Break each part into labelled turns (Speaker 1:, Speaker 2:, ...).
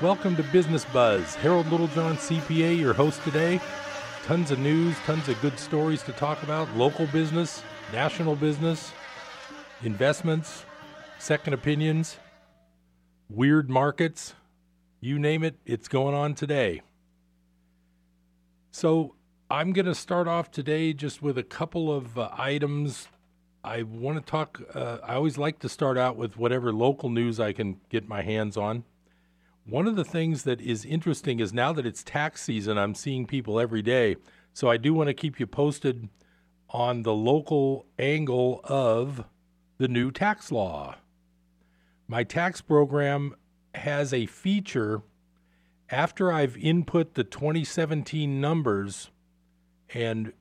Speaker 1: Welcome to Business Buzz. Harold Littlejohn, CPA, your host today. Tons of news, tons of good stories to talk about local business, national business, investments, second opinions, weird markets. You name it, it's going on today. So, I'm going to start off today just with a couple of uh, items. I want to talk, uh, I always like to start out with whatever local news I can get my hands on. One of the things that is interesting is now that it's tax season, I'm seeing people every day. So I do want to keep you posted on the local angle of the new tax law. My tax program has a feature after I've input the 2017 numbers and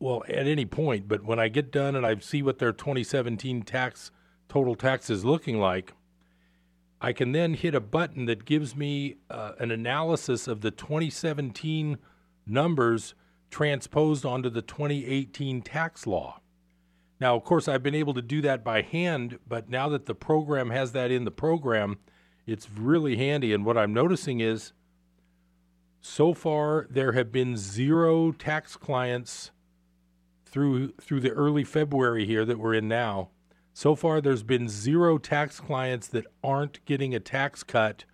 Speaker 1: well at any point but when i get done and i see what their 2017 tax total tax is looking like i can then hit a button that gives me uh, an analysis of the 2017 numbers transposed onto the 2018 tax law now of course i've been able to do that by hand but now that the program has that in the program it's really handy and what i'm noticing is so far, there have been zero tax clients through through the early February here that we're in now. So far, there's been zero tax clients that aren't getting a tax cut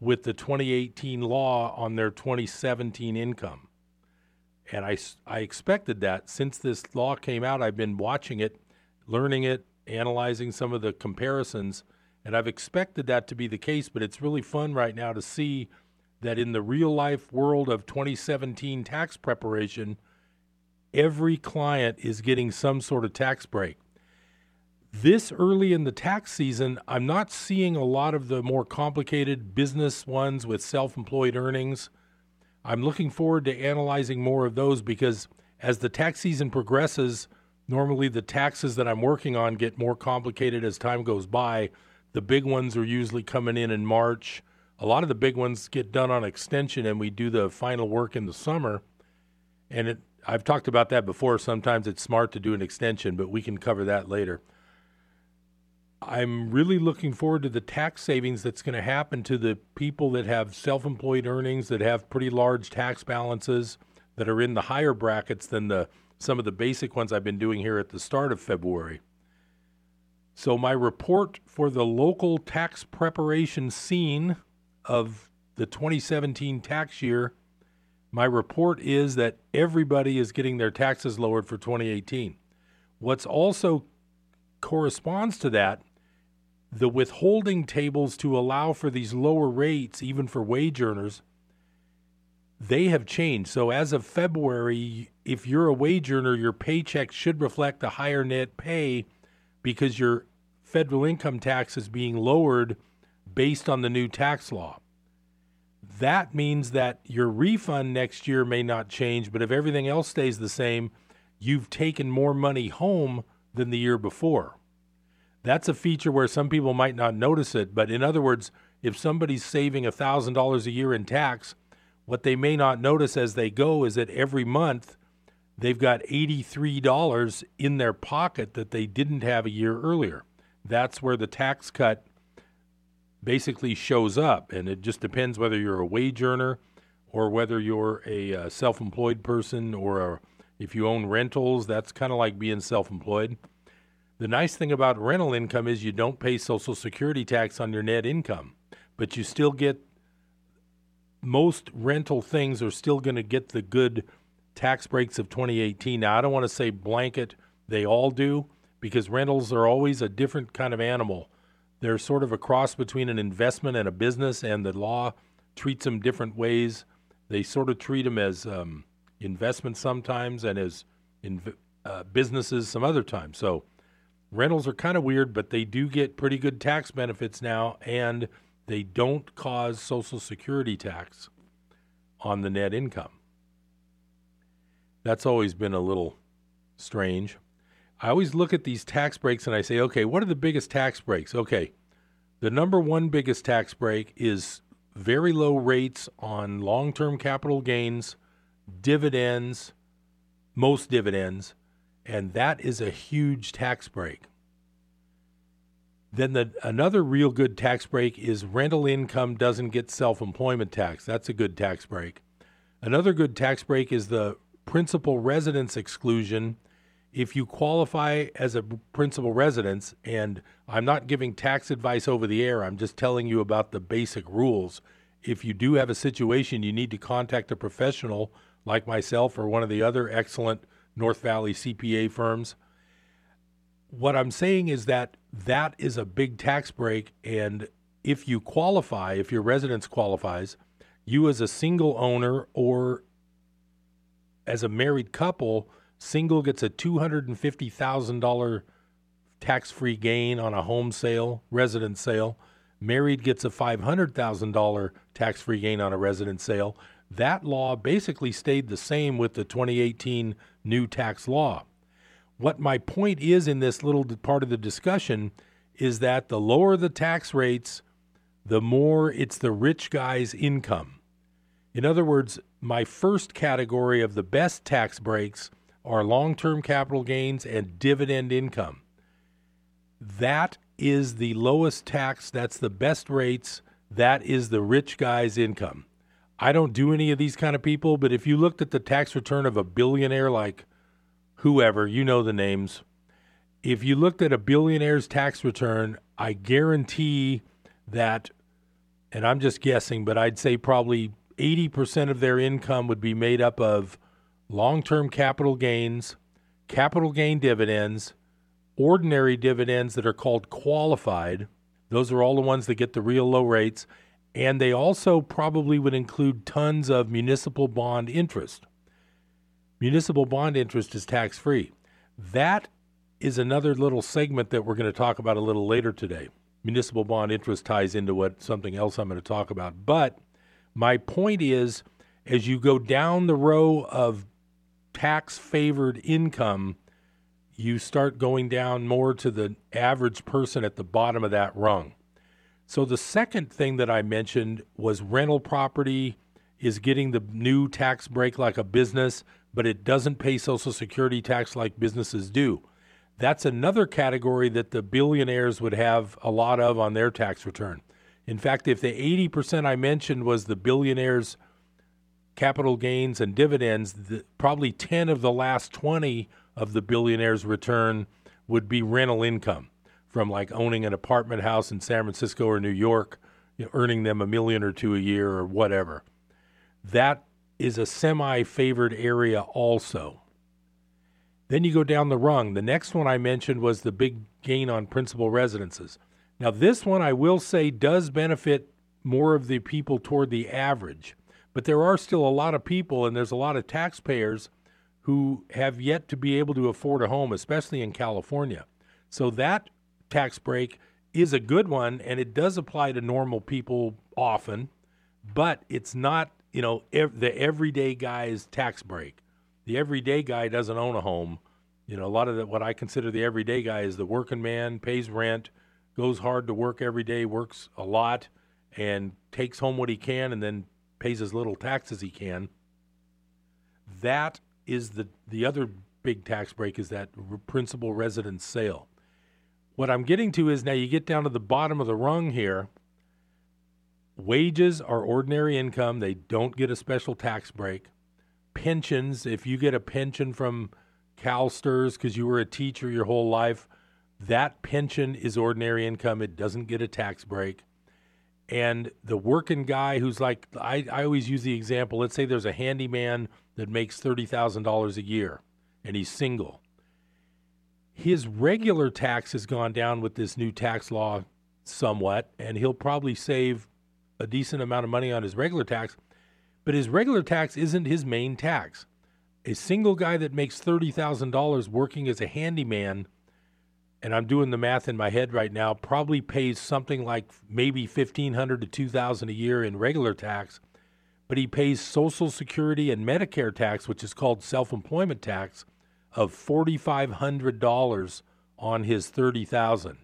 Speaker 1: with the 2018 law on their 2017 income. And I, I expected that since this law came out. I've been watching it, learning it, analyzing some of the comparisons, and I've expected that to be the case. But it's really fun right now to see that in the real life world of 2017 tax preparation, every client is getting some sort of tax break. This early in the tax season, I'm not seeing a lot of the more complicated business ones with self employed earnings. I'm looking forward to analyzing more of those because as the tax season progresses, normally the taxes that I'm working on get more complicated as time goes by. The big ones are usually coming in in March a lot of the big ones get done on extension and we do the final work in the summer and it I've talked about that before sometimes it's smart to do an extension but we can cover that later I'm really looking forward to the tax savings that's going to happen to the people that have self-employed earnings that have pretty large tax balances that are in the higher brackets than the some of the basic ones I've been doing here at the start of February. So my report for the local tax preparation scene of the 2017 tax year, my report is that everybody is getting their taxes lowered for 2018. What's also corresponds to that, the withholding tables to allow for these lower rates, even for wage earners, they have changed. So as of February, if you're a wage earner, your paycheck should reflect a higher net pay because your federal income tax is being lowered based on the new tax law. That means that your refund next year may not change, but if everything else stays the same, you've taken more money home than the year before. That's a feature where some people might not notice it, but in other words, if somebody's saving $1,000 a year in tax, what they may not notice as they go is that every month they've got $83 in their pocket that they didn't have a year earlier. That's where the tax cut basically shows up, and it just depends whether you're a wage earner or whether you're a uh, self-employed person or a, if you own rentals. That's kind of like being self-employed. The nice thing about rental income is you don't pay Social Security tax on your net income, but you still get most rental things are still going to get the good tax breaks of 2018. Now, I don't want to say blanket they all do because rentals are always a different kind of animal they're sort of a cross between an investment and a business, and the law treats them different ways. They sort of treat them as um, investments sometimes and as inv- uh, businesses some other times. So rentals are kind of weird, but they do get pretty good tax benefits now, and they don't cause Social Security tax on the net income. That's always been a little strange. I always look at these tax breaks and I say, okay, what are the biggest tax breaks? Okay, the number one biggest tax break is very low rates on long term capital gains, dividends, most dividends, and that is a huge tax break. Then the another real good tax break is rental income doesn't get self-employment tax. That's a good tax break. Another good tax break is the principal residence exclusion. If you qualify as a principal residence, and I'm not giving tax advice over the air, I'm just telling you about the basic rules. If you do have a situation, you need to contact a professional like myself or one of the other excellent North Valley CPA firms. What I'm saying is that that is a big tax break, and if you qualify, if your residence qualifies, you as a single owner or as a married couple, single gets a $250,000 tax free gain on a home sale, residence sale. Married gets a $500,000 tax free gain on a residence sale. That law basically stayed the same with the 2018 new tax law. What my point is in this little part of the discussion is that the lower the tax rates, the more it's the rich guy's income. In other words, my first category of the best tax breaks are long term capital gains and dividend income. That is the lowest tax, that's the best rates, that is the rich guy's income. I don't do any of these kind of people, but if you looked at the tax return of a billionaire like whoever, you know the names. If you looked at a billionaire's tax return, I guarantee that, and I'm just guessing, but I'd say probably 80% of their income would be made up of long term capital gains, capital gain dividends, ordinary dividends that are called qualified. Those are all the ones that get the real low rates. And they also probably would include tons of municipal bond interest. Municipal bond interest is tax free. That is another little segment that we're going to talk about a little later today. Municipal bond interest ties into what something else I'm going to talk about. But my point is, as you go down the row of tax favored income, you start going down more to the average person at the bottom of that rung. So the second thing that I mentioned was rental property is getting the new tax break like a business, but it doesn't pay Social Security tax like businesses do. That's another category that the billionaires would have a lot of on their tax return. In fact, if the 80% I mentioned was the billionaires' capital gains and dividends, the, probably 10 of the last 20 of the billionaires' return would be rental income from like owning an apartment house in San Francisco or New York, you know, earning them a million or two a year or whatever. That is a semi favored area also. Then you go down the rung. The next one I mentioned was the big gain on principal residences. Now, this one I will say does benefit more of the people toward the average, but there are still a lot of people and there's a lot of taxpayers who have yet to be able to afford a home, especially in California. So that tax break is a good one and it does apply to normal people often, but it's not, you know, ev- the everyday guy's tax break. The everyday guy doesn't own a home. You know, a lot of the, what I consider the everyday guy is the working man, pays rent, goes hard to work every day, works a lot, and takes home what he can and then pays as little tax as he can. That is the, the other big tax break is that principal residence sale. What I'm getting to is now you get down to the bottom of the rung here. Wages are ordinary income, they don't get a special tax break. Pensions, if you get a pension from CalSTRS because you were a teacher your whole life, that pension is ordinary income. It doesn't get a tax break. And the working guy who's like, I, I always use the example let's say there's a handyman that makes $30,000 a year and he's single. His regular tax has gone down with this new tax law somewhat, and he'll probably save a decent amount of money on his regular tax. But his regular tax isn't his main tax. A single guy that makes $30,000 working as a handyman and I'm doing the math in my head right now, probably pays something like maybe fifteen hundred to two thousand a year in regular tax, but he pays Social Security and Medicare tax, which is called self-employment tax, of forty five hundred dollars on his thirty thousand.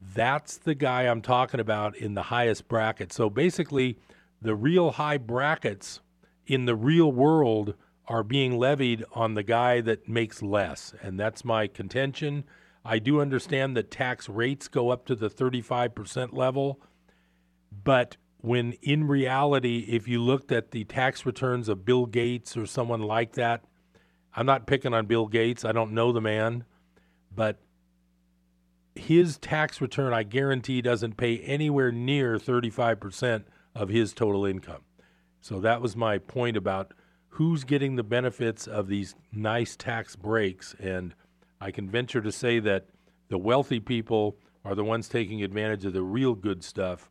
Speaker 1: That's the guy I'm talking about in the highest bracket. So basically, the real high brackets in the real world are being levied on the guy that makes less, and that's my contention. I do understand that tax rates go up to the 35% level, but when in reality, if you looked at the tax returns of Bill Gates or someone like that, I'm not picking on Bill Gates, I don't know the man, but his tax return, I guarantee, doesn't pay anywhere near 35% of his total income. So that was my point about who's getting the benefits of these nice tax breaks. And I can venture to say that the wealthy people are the ones taking advantage of the real good stuff.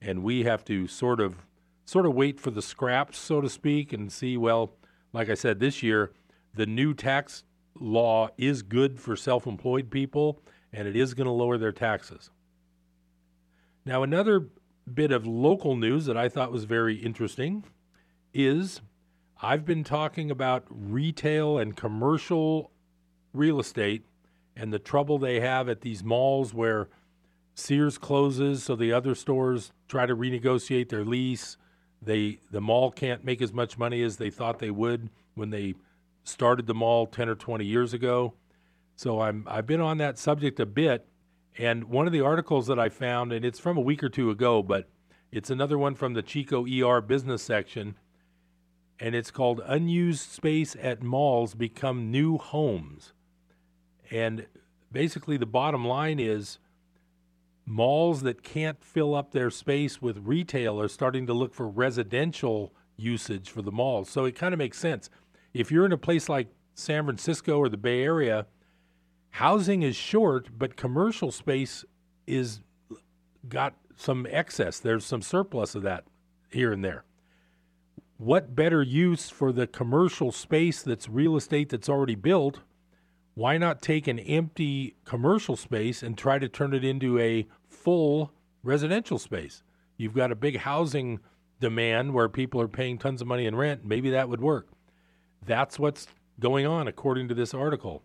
Speaker 1: And we have to sort of sort of wait for the scraps, so to speak, and see, well, like I said, this year, the new tax law is good for self employed people and it is going to lower their taxes. Now, another bit of local news that I thought was very interesting is I've been talking about retail and commercial real estate and the trouble they have at these malls where Sears closes so the other stores try to renegotiate their lease. They the mall can't make as much money as they thought they would when they started the mall 10 or 20 years ago. So I'm I've been on that subject a bit, and one of the articles that I found, and it's from a week or two ago, but it's another one from the Chico ER business section, and it's called "Unused Space at Malls Become New Homes," and basically the bottom line is malls that can't fill up their space with retail are starting to look for residential usage for the malls. So it kind of makes sense. If you're in a place like San Francisco or the Bay Area, housing is short, but commercial space is got some excess. There's some surplus of that here and there. What better use for the commercial space that's real estate that's already built? Why not take an empty commercial space and try to turn it into a full residential space? You've got a big housing demand where people are paying tons of money in rent. Maybe that would work. That's what's going on, according to this article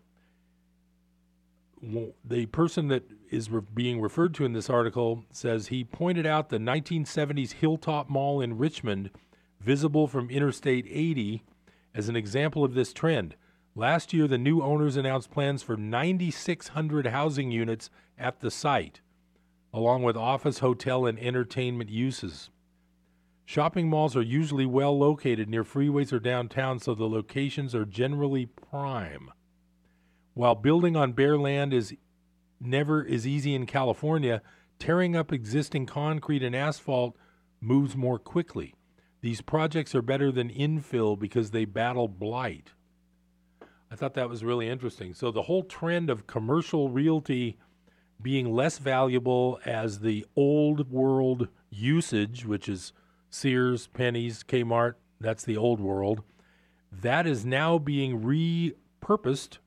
Speaker 1: the person that is re- being referred to in this article says he pointed out the 1970s Hilltop Mall in Richmond, visible from Interstate 80, as an example of this trend. Last year, the new owners announced plans for 9,600 housing units at the site, along with office, hotel, and entertainment uses. Shopping malls are usually well located near freeways or downtown, so the locations are generally prime. While building on bare land is never is easy in California, tearing up existing concrete and asphalt moves more quickly. These projects are better than infill because they battle blight. I thought that was really interesting. So the whole trend of commercial realty being less valuable as the old world usage, which is Sears, Penney's, Kmart, that's the old world, that is now being repurposed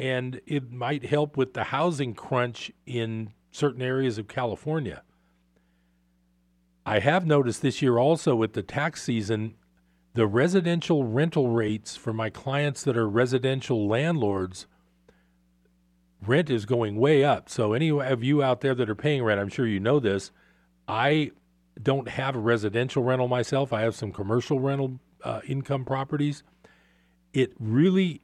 Speaker 1: and it might help with the housing crunch in certain areas of California. I have noticed this year also with the tax season, the residential rental rates for my clients that are residential landlords, rent is going way up. So, any of you out there that are paying rent, I'm sure you know this. I don't have a residential rental myself, I have some commercial rental uh, income properties. It really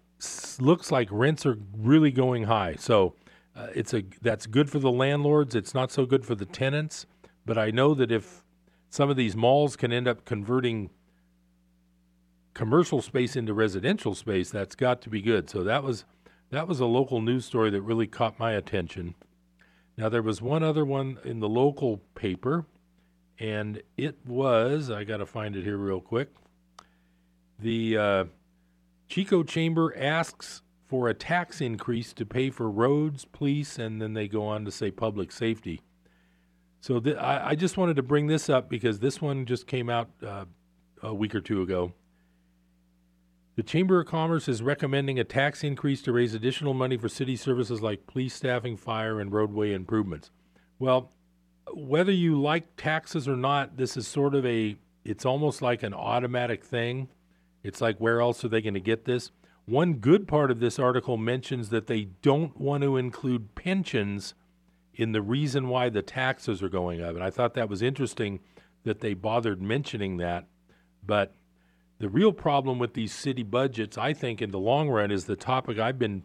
Speaker 1: looks like rents are really going high. So uh, it's a that's good for the landlords. It's not so good for the tenants. But I know that if some of these malls can end up converting commercial space into residential space, that's got to be good. So that was that was a local news story that really caught my attention. Now there was one other one in the local paper, and it was I got to find it here real quick. The uh, Chico Chamber asks for a tax increase to pay for roads, police, and then they go on to say public safety. So th- I, I, just wanted to bring this up because this one just came out uh, a week or two ago. The Chamber of Commerce is recommending a tax increase to raise additional money for city services like police staffing, fire, and roadway improvements. Well, whether you like taxes or not, this is sort of a, it's almost like an automatic thing. It's like, where else are they going to get this? One good part of this article mentions that they don't want to include pensions in the reason why the taxes are going up. And I thought that was interesting that they bothered mentioning that. But the real problem with these city budgets, I think, in the long run, is the topic I've been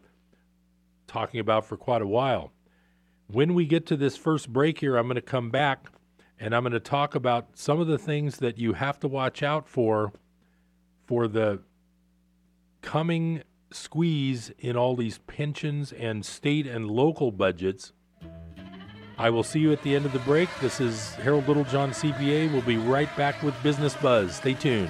Speaker 1: talking about for quite a while. When we get to this first break here, I'm going to come back and I'm going to talk about some of the things that you have to watch out for for the coming squeeze in all these pensions and state and local budgets. I will see you at the end of the break. This is Harold Littlejohn, CPA. We'll be right back with Business Buzz. Stay tuned.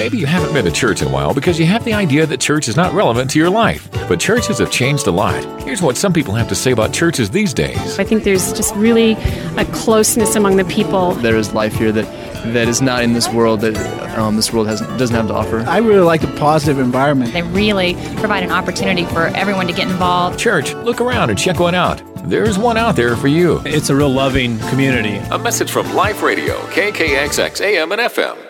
Speaker 2: Maybe you haven't been to church in a while because you have the idea that church is not relevant to your life. But churches have changed a lot. Here's what some people have to say about churches these days.
Speaker 3: I think there's just really a closeness among the people.
Speaker 4: There is life here that that is not in this world that um, this world has doesn't have to offer.
Speaker 5: I really like the positive environment.
Speaker 6: They really provide an opportunity for everyone to get involved.
Speaker 2: Church, look around and check one out. There's one out there for you.
Speaker 7: It's a real loving community.
Speaker 2: A message from Life Radio, KKXX AM and FM.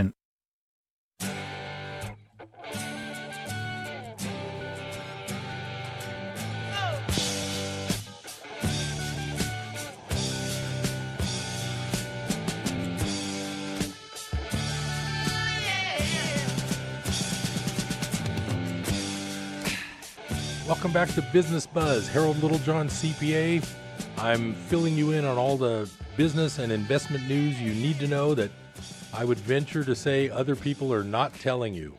Speaker 1: Welcome back to Business Buzz. Harold Littlejohn, CPA. I'm filling you in on all the business and investment news you need to know that I would venture to say other people are not telling you.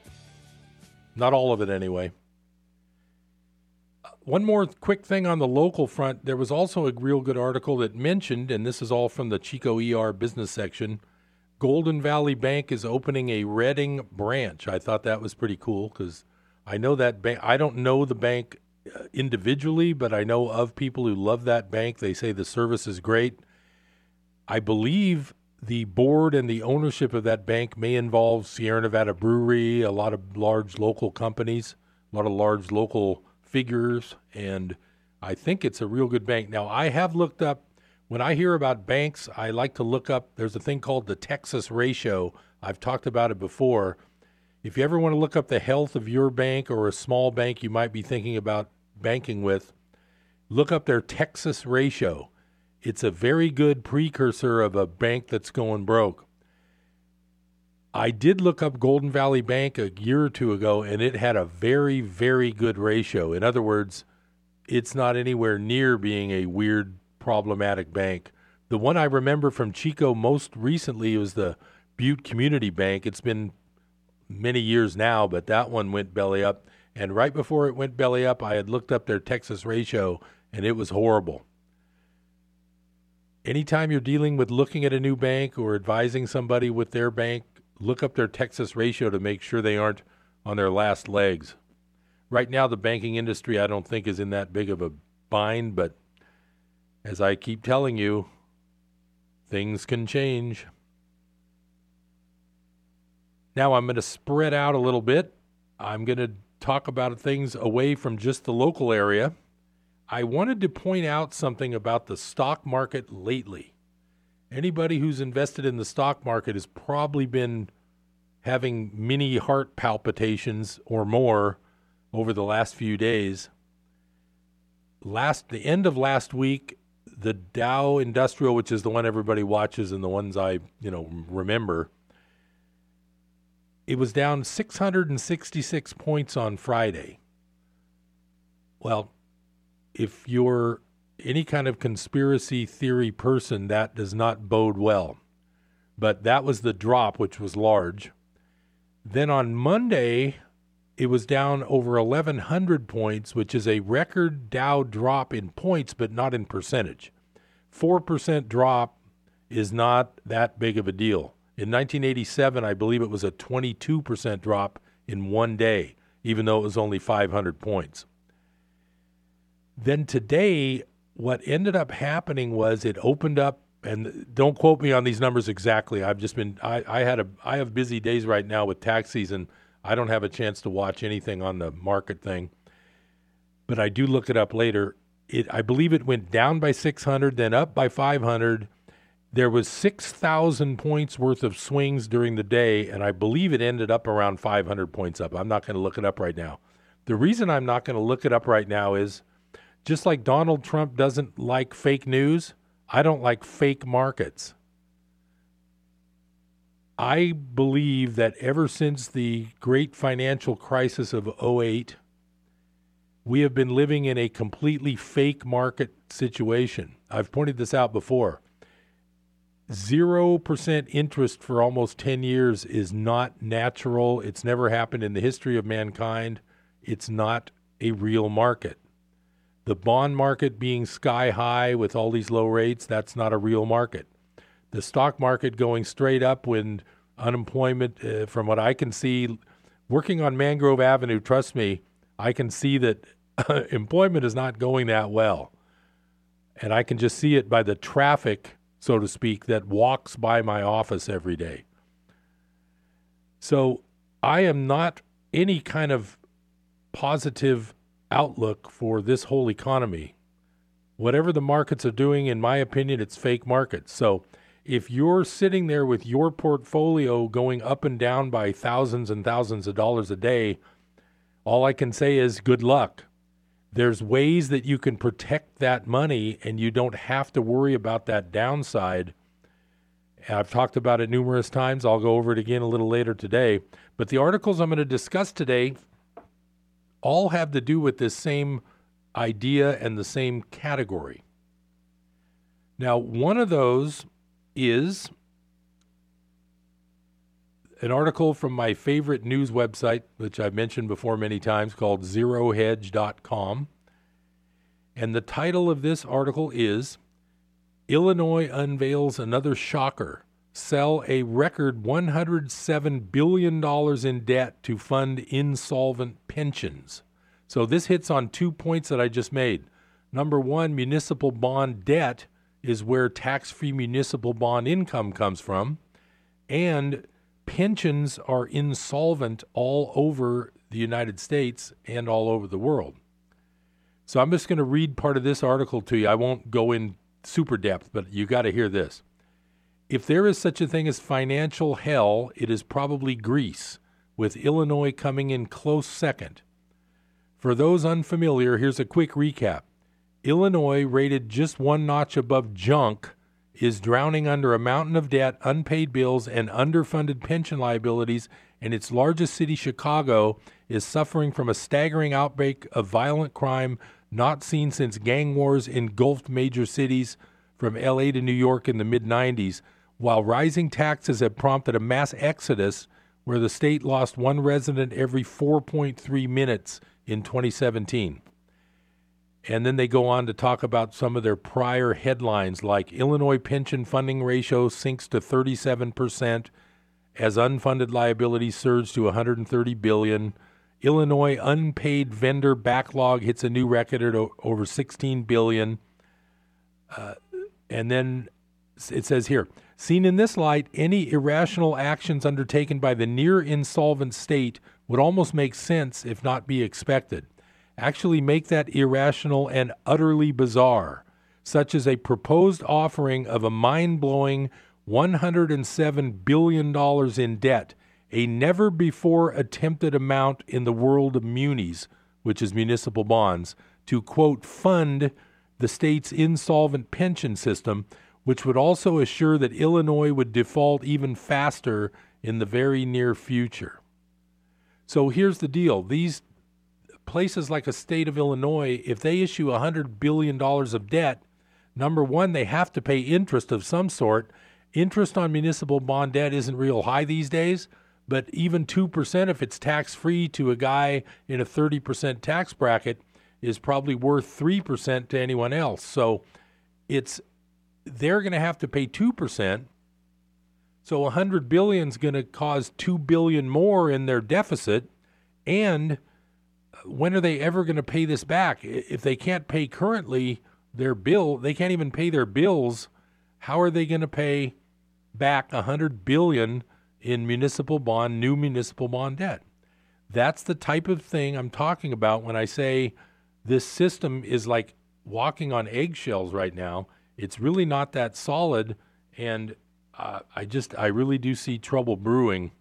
Speaker 1: Not all of it, anyway. One more quick thing on the local front. There was also a real good article that mentioned, and this is all from the Chico ER business section Golden Valley Bank is opening a Redding branch. I thought that was pretty cool because I know that bank. I don't know the bank uh, Uh, individually, but I know of people who love that bank. They say the service is great. I believe the board and the ownership of that bank may involve Sierra Nevada Brewery, a lot of large local companies, a lot of large local figures, and I think it's a real good bank. Now, I have looked up, when I hear about banks, I like to look up, there's a thing called the Texas ratio. I've talked about it before. If you ever want to look up the health of your bank or a small bank you might be thinking about banking with, look up their Texas ratio. It's a very good precursor of a bank that's going broke. I did look up Golden Valley Bank a year or two ago, and it had a very, very good ratio. In other words, it's not anywhere near being a weird, problematic bank. The one I remember from Chico most recently was the Butte Community Bank. It's been many years now, but that one went belly up. And right before it went belly up, I had looked up their Texas ratio, and it was horrible anytime you're dealing with looking at a new bank or advising somebody with their bank, look up their Texas ratio to make sure they aren't on their last legs. Right now, the banking industry, I don't think, is in that big of a bind, but as I keep telling you, things can change. Now, I'm going to spread out a little bit. I'm going to talk about things away from just the local area I wanted to point out something about the stock market lately. Anybody who's invested in the stock market has probably been having mini heart palpitations or more over the last few days. Last the end of last week, the Dow Industrial, which is the one everybody watches and the ones I, you know, remember, it was down 666 points on Friday. Well, if you're any kind of conspiracy theory person, that does not bode well. But that was the drop, which was large. Then on Monday, it was down over 1,100 points, which is a record Dow drop in points, but not in percentage. 4% drop is not that big of a deal. In 1987, I believe it was a 22% drop in one day, even though it was only 500 points. Then today, what ended up happening was it opened up, and don't quote me on these numbers exactly. I've just been, I, I had a, I have busy days right now with tax season. I don't have a chance to watch anything on the market thing, but I do look it up later. It, I believe it went down by 600, then up by 500. There was 6,000 points worth of swings during the day, and I believe it ended up around 500 points up. I'm not going to look it up right now. The reason I'm not going to look it up right now is just like Donald Trump doesn't like fake news, I don't like fake markets. I believe that ever since the great financial crisis of 08, we have been living in a completely fake market situation. I've pointed this out before. 0% interest for almost 10 years is not natural. It's never happened in the history of mankind. It's not a real market. The bond market being sky high with all these low rates, that's not a real market. The stock market going straight up when unemployment, uh, from what I can see, working on Mangrove Avenue, trust me, I can see that employment is not going that well. And I can just see it by the traffic, so to speak, that walks by my office every day. So I am not any kind of positive outlook for this whole economy. Whatever the markets are doing, in my opinion, it's fake markets. So if you're sitting there with your portfolio going up and down by thousands and thousands of dollars a day, all I can say is good luck. There's ways that you can protect that money and you don't have to worry about that downside. I've talked about it numerous times. I'll go over it again a little later today. But the articles I'm going to discuss today all have to do with this same idea and the same category. Now, one of those is an article from my favorite news website, which I've mentioned before many times, called zerohedge.com. And the title of this article is Illinois unveils another shocker sell a record $107 billion in debt to fund insolvent pensions. So this hits on two points that I just made. Number one, municipal bond debt is where tax free municipal bond income comes from, and pensions are insolvent all over the United States and all over the world. So I'm just going to read part of this article to you. I won't go in super depth, but you got to hear this. If there is such a thing as financial hell, it is probably Greece, with Illinois coming in close second. For those unfamiliar, here's a quick recap. Illinois, rated just one notch above junk, is drowning under a mountain of debt, unpaid bills, and underfunded pension liabilities, and its largest city, Chicago, is suffering from a staggering outbreak of violent crime not seen since gang wars engulfed major cities from LA to New York in the mid 90s, while rising taxes have prompted a mass exodus where the state lost one resident every 4.3 minutes in 2017. And then they go on to talk about some of their prior headlines like Illinois pension funding ratio sinks to 37% as unfunded liabilities surge to 130 billion. Illinois unpaid vendor backlog hits a new record at over 16 billion. Uh, and then it says here Seen in this light, any irrational actions undertaken by the near insolvent state would almost make sense if not be expected. Actually, make that irrational and utterly bizarre, such as a proposed offering of a mind blowing $107 billion in debt, a never before attempted amount in the world of munis, which is municipal bonds, to quote, fund the state's insolvent pension system which would also assure that Illinois would default even faster in the very near future. So here's the deal these places like a state of Illinois, if they issue $100 billion of debt, number one, they have to pay interest of some sort. Interest on municipal bond debt isn't real high these days, but even 2%, if it's tax free to a guy in a 30% tax bracket, is probably worth 3% to anyone else. So it's they're going to have to pay 2%. So 100 billion is going to cause 2 billion more in their deficit and when are they ever going to pay this back? If they can't pay currently their bill, they can't even pay their bills. How are they going to pay back a 100 billion in municipal bond, new municipal bond debt? That's the type of thing I'm talking about when I say this system is like walking on eggshells right now. It's really not that solid, and uh, I just I really do see trouble brewing.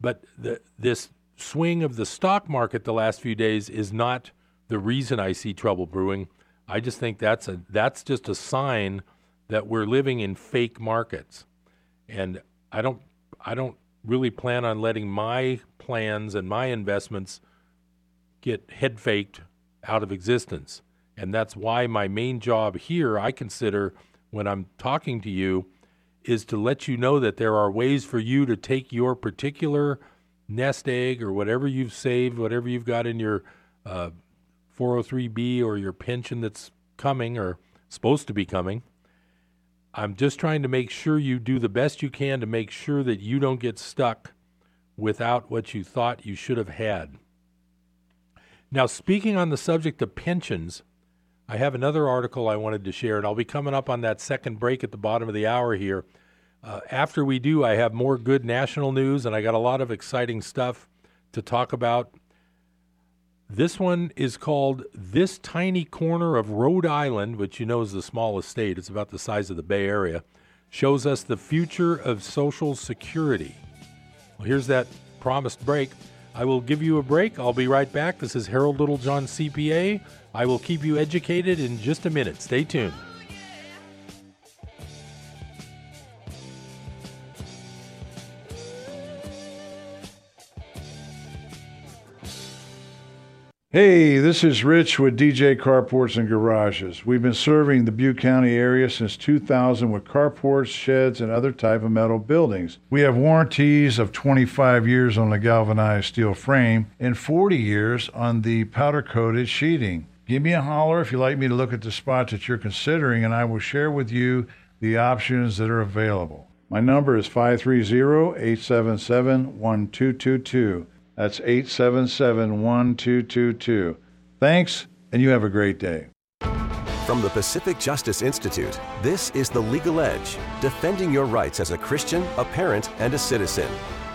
Speaker 1: But the, this swing of the stock market the last few days is not the reason I see trouble brewing. I just think that's a that's just a sign that we're living in fake markets. And I don't I don't really plan on letting my plans and my investments get head faked out of existence. And that's why my main job here I consider when I'm talking to you is to let you know that there are ways for you to take your particular nest egg or whatever you've saved, whatever you've got in your uh, 403b or your pension that's coming or supposed to be coming. I'm just trying to make sure you do the best you can to make sure that you don't get stuck without what you thought you should have had. Now, speaking on the subject of pensions, I have another article I wanted to share, and I'll be coming up on that second break at the bottom of the hour here. Uh, after we do, I have more good national news, and I got a lot of exciting stuff to talk about. This one is called This Tiny Corner of Rhode Island, which you know is the smallest state. It's about the size of the Bay Area. Shows us the future of Social Security. Well, here's that promised break. I will give you a break. I'll be right back. This is Harold Littlejohn, CPA. I will keep you educated in just a minute. Stay tuned.
Speaker 8: Hey, this is Rich with DJ Carports and Garages. We've been serving the Butte County area since 2000 with carports, sheds, and other type of metal buildings. We have warranties of 25 years on the galvanized steel frame and 40 years on the powder coated sheeting. Give me a holler if you'd like me to look at the spot that you're considering, and I will share with you the options that are available. My number is 530 877 1222. That's 877 1222. Thanks, and you have a great day.
Speaker 9: From the Pacific Justice Institute, this is The Legal Edge, defending your rights as a Christian, a parent, and a citizen.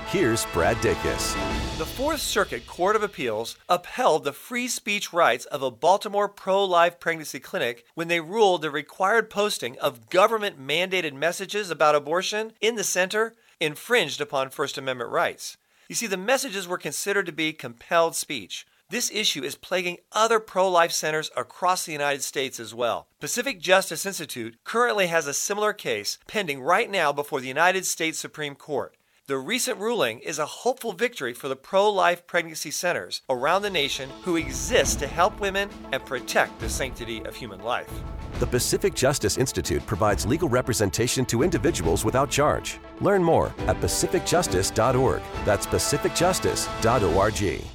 Speaker 9: Here's Brad Dacus.
Speaker 10: The Fourth Circuit Court of Appeals upheld the free speech rights of a Baltimore pro life pregnancy clinic when they ruled the required posting of government mandated messages about abortion in the center infringed upon First Amendment rights. You see, the messages were considered to be compelled speech. This issue is plaguing other pro life centers across the United States as well. Pacific Justice Institute currently has a similar case pending right now before the United States Supreme Court. The recent ruling is a hopeful victory for the pro life pregnancy centers around the nation who exist to help women and protect the sanctity of human life.
Speaker 9: The Pacific Justice Institute provides legal representation to individuals without charge. Learn more at pacificjustice.org. That's pacificjustice.org.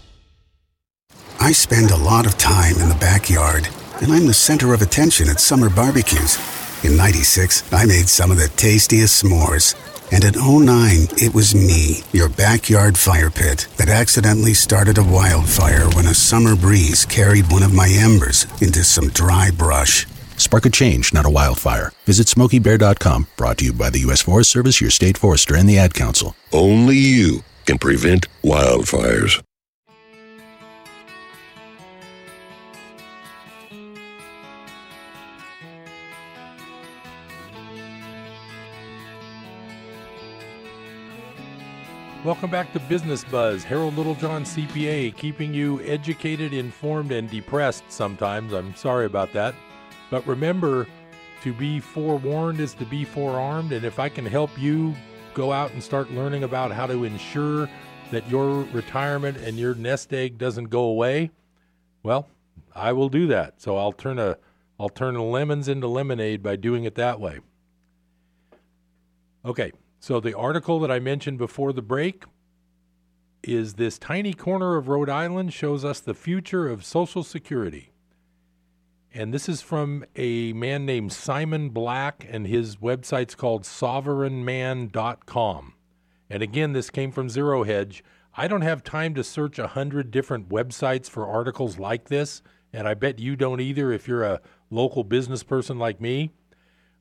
Speaker 11: I spend a lot of time in the backyard, and I'm the center of attention at summer barbecues. In 96, I made some of the tastiest s'mores. And in 09, it was me, your backyard fire pit, that accidentally started a wildfire when a summer breeze carried one of my embers into some dry brush.
Speaker 12: Spark a change, not a wildfire. Visit SmokeyBear.com, brought to you by the U.S. Forest Service, your state forester, and the Ad Council.
Speaker 13: Only you can prevent wildfires.
Speaker 1: Welcome back to Business Buzz. Harold Littlejohn, CPA, keeping you educated, informed, and depressed sometimes. I'm sorry about that. But remember, to be forewarned is to be forearmed. And if I can help you go out and start learning about how to ensure that your retirement and your nest egg doesn't go away, well, I will do that. So I'll turn a I'll turn lemons into lemonade by doing it that way. Okay, so the article that I mentioned before the break is this tiny corner of Rhode Island shows us the future of Social Security. And this is from a man named Simon Black, and his website's called sovereignman.com. And again, this came from Zero Hedge. I don't have time to search a hundred different websites for articles like this, and I bet you don't either if you're a local business person like me.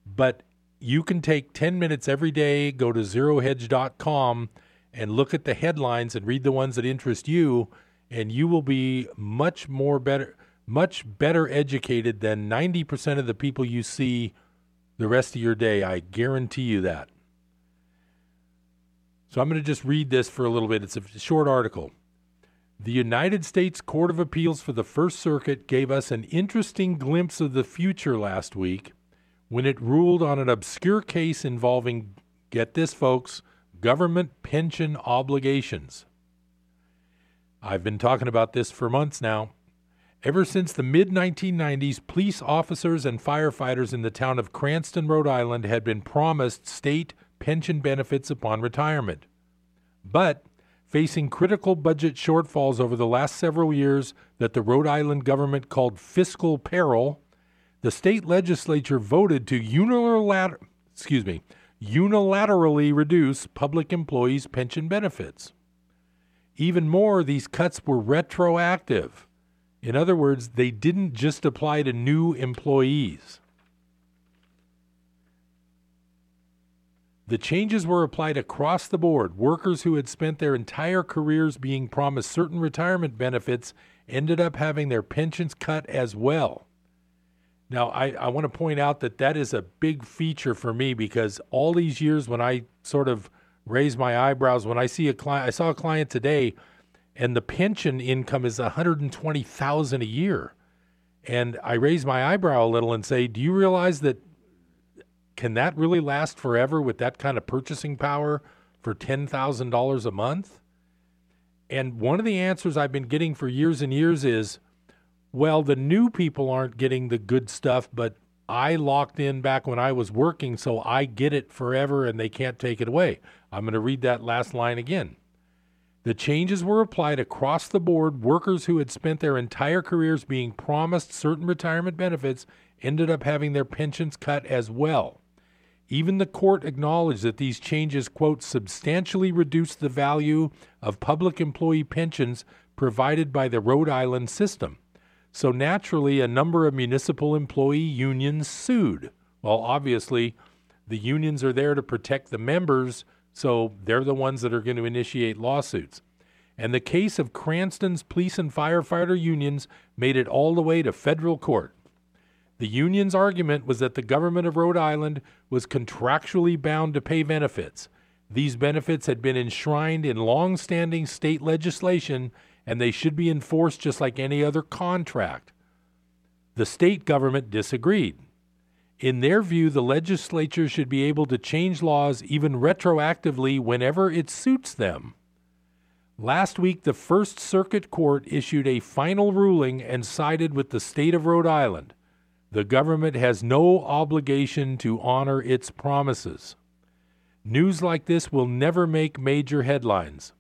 Speaker 1: But you can take 10 minutes every day, go to zerohedge.com and look at the headlines and read the ones that interest you, and you will be much more better much better educated than 90% of the people you see the rest of your day. I guarantee you that. So I'm going to just read this for a little bit. It's a short article. The United States Court of Appeals for the First Circuit gave us an interesting glimpse of the future last week when it ruled on an obscure case involving, get this, folks, government pension obligations. I've been talking about this for months now. Ever since the mid 1990s, police officers and firefighters in the town of Cranston, Rhode Island had been promised state pension benefits upon retirement. But facing critical budget shortfalls over the last several years that the Rhode Island government called fiscal peril, the state legislature voted to unilater- excuse me, unilaterally reduce public employees' pension benefits. Even more, these cuts were retroactive. In other words, they didn't just apply to new employees. The changes were applied across the board. Workers who had spent their entire careers being promised certain retirement benefits ended up having their pensions cut as well. Now, I, I want to point out that that is a big feature for me because all these years when I sort of raise my eyebrows when I see a client, I saw a client today, and the pension income is 120,000 a year, and I raise my eyebrow a little and say, "Do you realize that can that really last forever with that kind of purchasing power for $10,000 a month?" And one of the answers I've been getting for years and years is well, the new people aren't getting the good stuff, but I locked in back when I was working, so I get it forever and they can't take it away. I'm going to read that last line again. The changes were applied across the board. Workers who had spent their entire careers being promised certain retirement benefits ended up having their pensions cut as well. Even the court acknowledged that these changes, quote, substantially reduced the value of public employee pensions provided by the Rhode Island system. So naturally, a number of municipal employee unions sued. Well, obviously, the unions are there to protect the members, so they're the ones that are going to initiate lawsuits. And the case of Cranston's police and firefighter unions made it all the way to federal court. The union's argument was that the government of Rhode Island was contractually bound to pay benefits. These benefits had been enshrined in long standing state legislation and they should be enforced just like any other contract. The state government disagreed. In their view, the legislature should be able to change laws even retroactively whenever it suits them. Last week, the First Circuit Court issued a final ruling and sided with the state of Rhode Island. The government has no obligation to honor its promises. News like this will never make major headlines.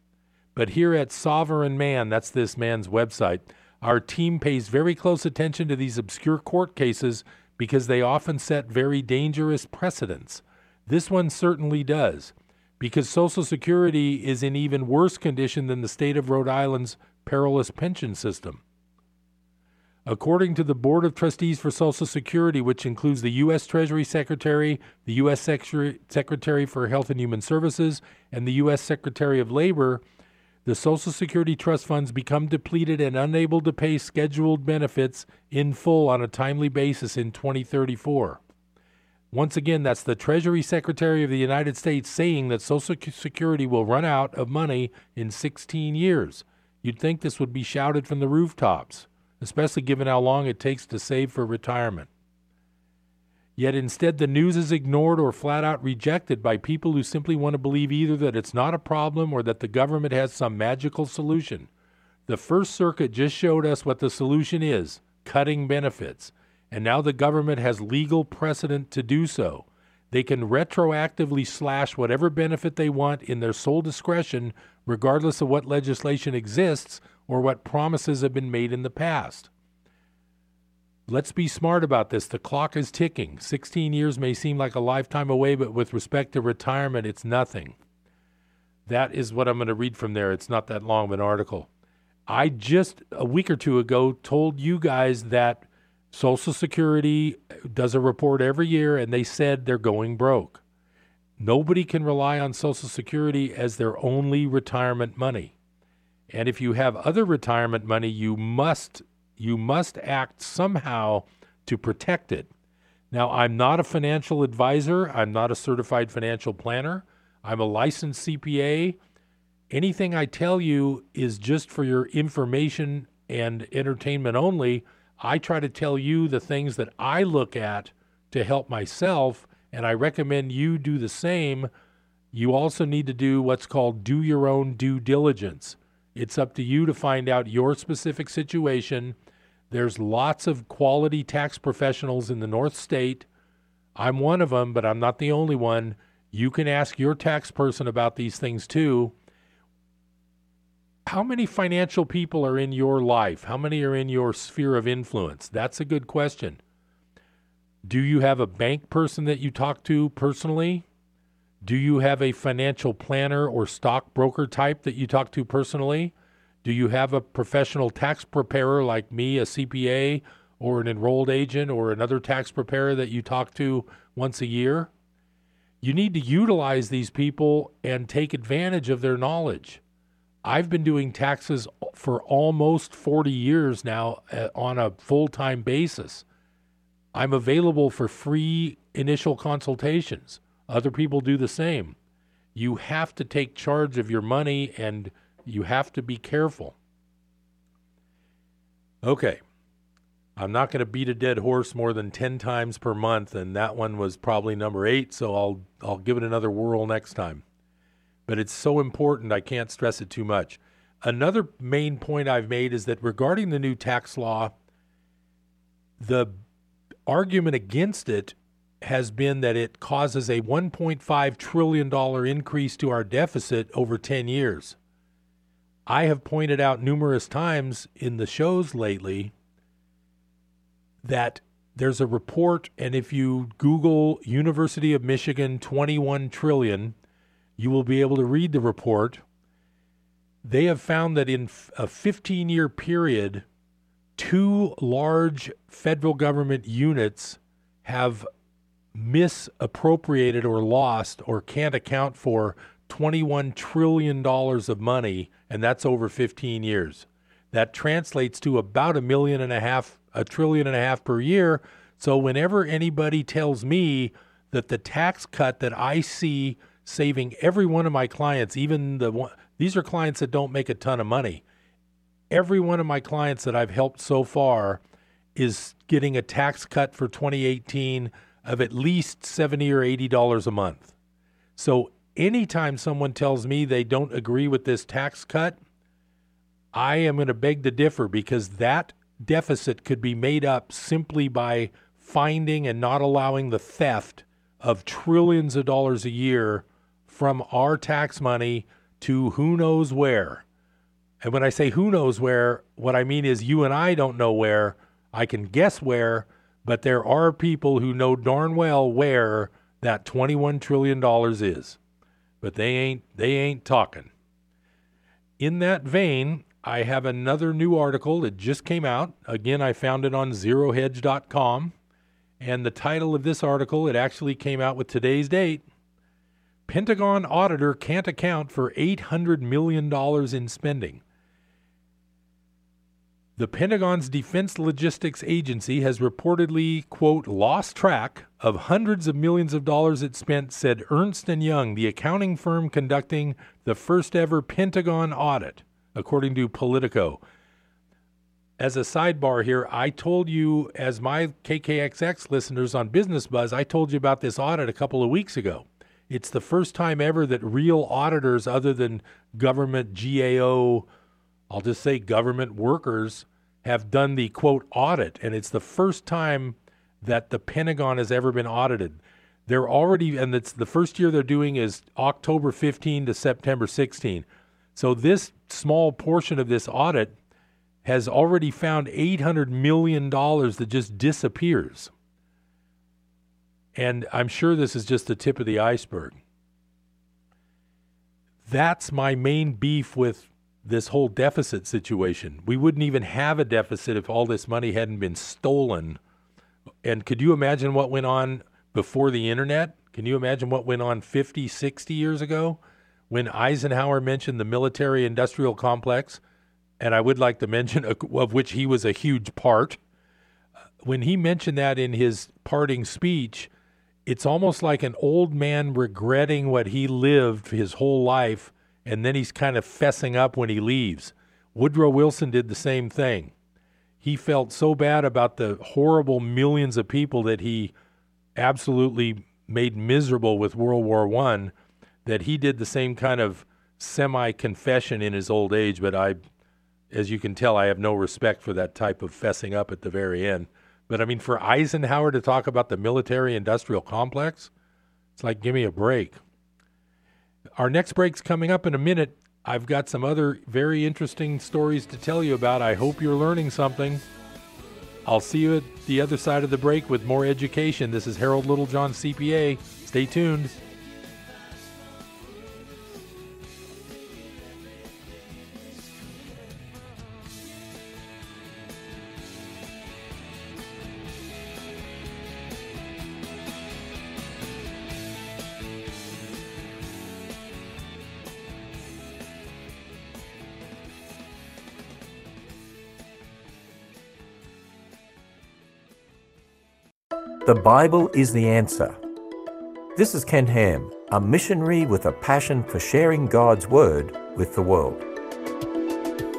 Speaker 1: But here at Sovereign Man, that's this man's website, our team pays very close attention to these obscure court cases because they often set very dangerous precedents. This one certainly does, because Social Security is in even worse condition than the state of Rhode Island's perilous pension system. According to the Board of Trustees for Social Security, which includes the U.S. Treasury Secretary, the U.S. Secretary for Health and Human Services, and the U.S. Secretary of Labor, the Social Security trust funds become depleted and unable to pay scheduled benefits in full on a timely basis in 2034. Once again, that's the Treasury Secretary of the United States saying that Social Security will run out of money in 16 years. You'd think this would be shouted from the rooftops, especially given how long it takes to save for retirement. Yet instead, the news is ignored or flat out rejected by people who simply want to believe either that it's not a problem or that the government has some magical solution. The First Circuit just showed us what the solution is cutting benefits. And now the government has legal precedent to do so. They can retroactively slash whatever benefit they want in their sole discretion, regardless of what legislation exists or what promises have been made in the past. Let's be smart about this. The clock is ticking. 16 years may seem like a lifetime away, but with respect to retirement, it's nothing. That is what I'm going to read from there. It's not that long of an article. I just a week or two ago told you guys that Social Security does a report every year and they said they're going broke. Nobody can rely on Social Security as their only retirement money. And if you have other retirement money, you must you must act somehow to protect it. Now, I'm not a financial advisor, I'm not a certified financial planner. I'm a licensed CPA. Anything I tell you is just for your information and entertainment only. I try to tell you the things that I look at to help myself, and I recommend you do the same. You also need to do what's called do your own due diligence. It's up to you to find out your specific situation there's lots of quality tax professionals in the North State. I'm one of them, but I'm not the only one. You can ask your tax person about these things too. How many financial people are in your life? How many are in your sphere of influence? That's a good question. Do you have a bank person that you talk to personally? Do you have a financial planner or stockbroker type that you talk to personally? Do you have a professional tax preparer like me, a CPA, or an enrolled agent, or another tax preparer that you talk to once a year? You need to utilize these people and take advantage of their knowledge. I've been doing taxes for almost 40 years now uh, on a full time basis. I'm available for free initial consultations. Other people do the same. You have to take charge of your money and you have to be careful. Okay. I'm not going to beat a dead horse more than 10 times per month and that one was probably number 8, so I'll I'll give it another whirl next time. But it's so important I can't stress it too much. Another main point I've made is that regarding the new tax law, the argument against it has been that it causes a $1.5 trillion increase to our deficit over 10 years. I have pointed out numerous times in the shows lately that there's a report, and if you Google University of Michigan 21 trillion, you will be able to read the report. They have found that in a 15 year period, two large federal government units have misappropriated or lost or can't account for $21 trillion of money, and that's over 15 years. That translates to about a million and a half, a trillion and a half per year. So whenever anybody tells me that the tax cut that I see saving every one of my clients, even the one, these are clients that don't make a ton of money. Every one of my clients that I've helped so far is getting a tax cut for 2018 of at least 70 or 80 dollars a month. So anytime someone tells me they don't agree with this tax cut, I am going to beg to differ because that deficit could be made up simply by finding and not allowing the theft of trillions of dollars a year from our tax money to who knows where. And when I say who knows where, what I mean is you and I don't know where. I can guess where, but there are people who know darn well where that $21 trillion is but they ain't they ain't talking. In that vein, I have another new article. that just came out. Again, I found it on zerohedge.com. And the title of this article, it actually came out with today's date. Pentagon auditor can't account for $800 million in spending. The Pentagon's Defense Logistics Agency has reportedly, quote, lost track of hundreds of millions of dollars it spent, said Ernst & Young, the accounting firm conducting the first ever Pentagon audit, according to Politico. as a sidebar here, I told you, as my KKXX listeners on Business Buzz, I told you about this audit a couple of weeks ago. It's the first time ever that real auditors, other than government GAO, I'll just say government workers, have done the quote audit. And it's the first time that the Pentagon has ever been audited. They're already, and it's the first year they're doing is October 15 to September 16. So this small portion of this audit has already found $800 million that just disappears. And I'm sure this is just the tip of the iceberg. That's my main beef with this whole deficit situation. We wouldn't even have a deficit if all this money hadn't been stolen. And could you imagine what went on before the internet? Can you imagine what went on 50, 60 years ago when Eisenhower mentioned the military industrial complex? and I would like to mention, of which he was a huge part. When he mentioned that in his parting speech, it's almost like an old man regretting what he lived his whole life, and then he's kind of fessing up when he leaves. Woodrow Wilson did the same thing. He felt so bad about the horrible millions of people that he absolutely made miserable with World War One that he did the same kind of semi confession in his old age, but I as you can tell, I have no respect for that type of fessing up at the very end. But I mean, for Eisenhower to talk about the military industrial complex, it's like, give me a break. Our next break's coming up in a minute. I've got some other very interesting stories to tell you about. I hope you're learning something. I'll see you at the other side of the break with more education. This is Harold Littlejohn, CPA. Stay tuned.
Speaker 14: The Bible is the answer. This is Ken Ham, a missionary with a passion for sharing God's Word with the world.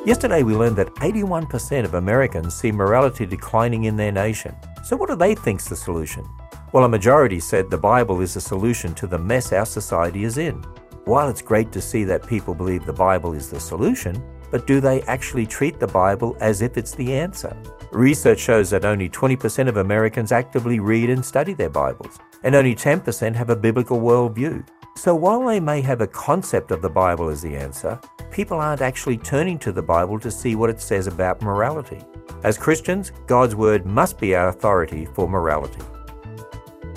Speaker 14: Yesterday, we learned that 81% of Americans see morality declining in their nation. So, what do they think's the solution? Well, a majority said the Bible is the solution to the mess our society is in. While it's great to see that people believe the Bible is the solution, but do they actually treat the Bible as if it's the answer? Research shows that only 20% of Americans actively read and study their Bibles, and only 10% have a biblical worldview. So while they may have a concept of the Bible as the answer, people aren't actually turning to the Bible to see what it says about morality. As Christians, God's Word must be our authority for morality.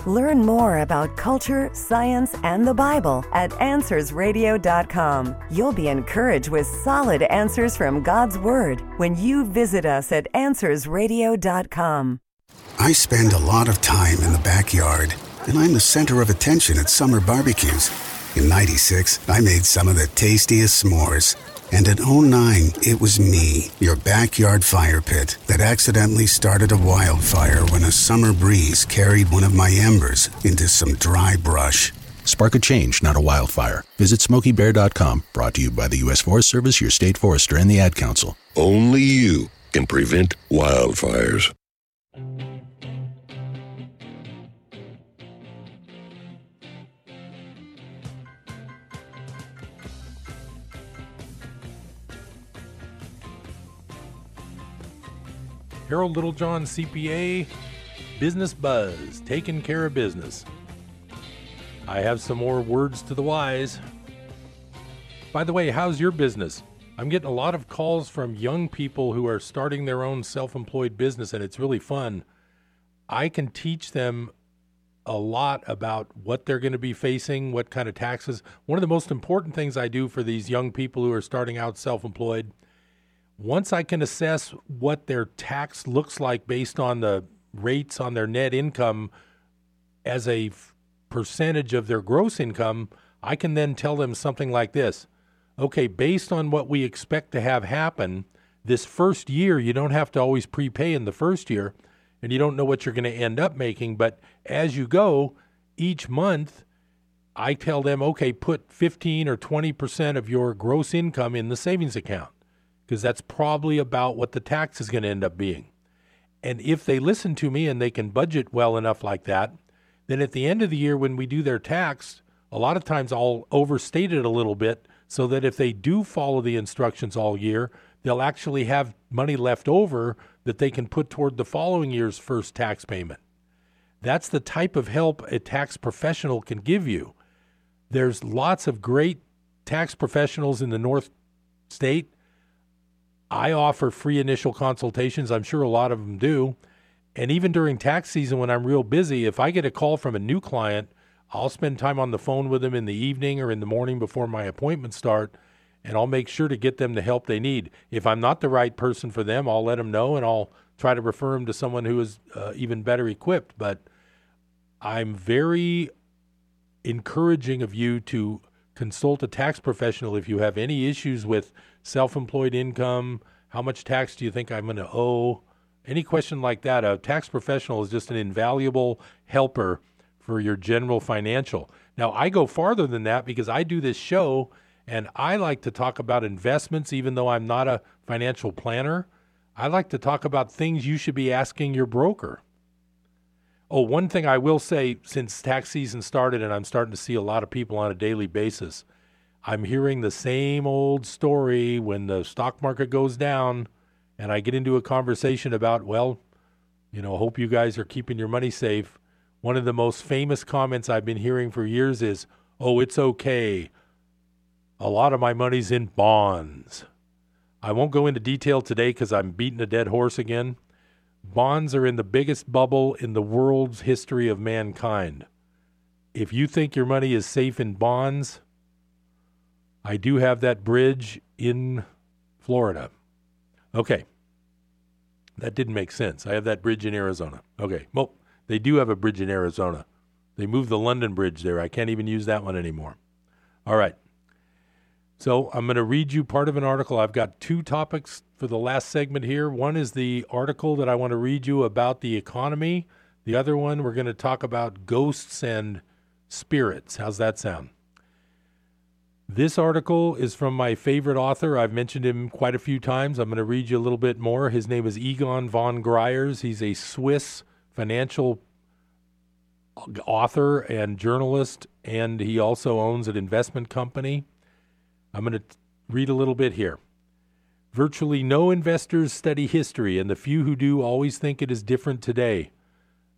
Speaker 15: Learn more about culture, science, and the Bible at AnswersRadio.com. You'll be encouraged with solid answers from God's Word when you visit us at AnswersRadio.com.
Speaker 11: I spend a lot of time in the backyard, and I'm the center of attention at summer barbecues. In 96, I made some of the tastiest s'mores. And in 09, it was me, your backyard fire pit, that accidentally started a wildfire when a summer breeze carried one of my embers into some dry brush.
Speaker 12: Spark a change, not a wildfire. Visit SmokeyBear.com, brought to you by the U.S. Forest Service, your state forester, and the Ad Council.
Speaker 13: Only you can prevent wildfires.
Speaker 1: Harold Littlejohn, CPA, Business Buzz, taking care of business. I have some more words to the wise. By the way, how's your business? I'm getting a lot of calls from young people who are starting their own self employed business, and it's really fun. I can teach them a lot about what they're going to be facing, what kind of taxes. One of the most important things I do for these young people who are starting out self employed once I can assess what their tax looks like based on the rates on their net income as a f- percentage of their gross income, I can then tell them something like this Okay, based on what we expect to have happen this first year, you don't have to always prepay in the first year, and you don't know what you're going to end up making. But as you go, each month, I tell them, okay, put 15 or 20% of your gross income in the savings account because that's probably about what the tax is going to end up being. And if they listen to me and they can budget well enough like that, then at the end of the year when we do their tax, a lot of times I'll overstate it a little bit so that if they do follow the instructions all year, they'll actually have money left over that they can put toward the following year's first tax payment. That's the type of help a tax professional can give you. There's lots of great tax professionals in the North State. I offer free initial consultations. I'm sure a lot of them do. And even during tax season, when I'm real busy, if I get a call from a new client, I'll spend time on the phone with them in the evening or in the morning before my appointments start, and I'll make sure to get them the help they need. If I'm not the right person for them, I'll let them know and I'll try to refer them to someone who is uh, even better equipped. But I'm very encouraging of you to consult a tax professional if you have any issues with self employed income. How much tax do you think I'm going to owe? Any question like that, a tax professional is just an invaluable helper for your general financial. Now, I go farther than that because I do this show and I like to talk about investments, even though I'm not a financial planner. I like to talk about things you should be asking your broker. Oh, one thing I will say since tax season started, and I'm starting to see a lot of people on a daily basis, I'm hearing the same old story when the stock market goes down and I get into a conversation about, well, you know, hope you guys are keeping your money safe. One of the most famous comments I've been hearing for years is, oh, it's okay. A lot of my money's in bonds. I won't go into detail today because I'm beating a dead horse again. Bonds are in the biggest bubble in the world's history of mankind. If you think your money is safe in bonds, I do have that bridge in Florida. Okay. That didn't make sense. I have that bridge in Arizona. Okay. Well, they do have a bridge in Arizona. They moved the London Bridge there. I can't even use that one anymore. All right. So I'm going to read you part of an article. I've got two topics for the last segment here. One is the article that I want to read you about the economy. The other one, we're going to talk about ghosts and spirits. How's that sound? This article is from my favorite author. I've mentioned him quite a few times. I'm going to read you a little bit more. His name is Egon von Greyerz. He's a Swiss financial author and journalist, and he also owns an investment company. I'm going to read a little bit here. Virtually no investors study history, and the few who do always think it is different today.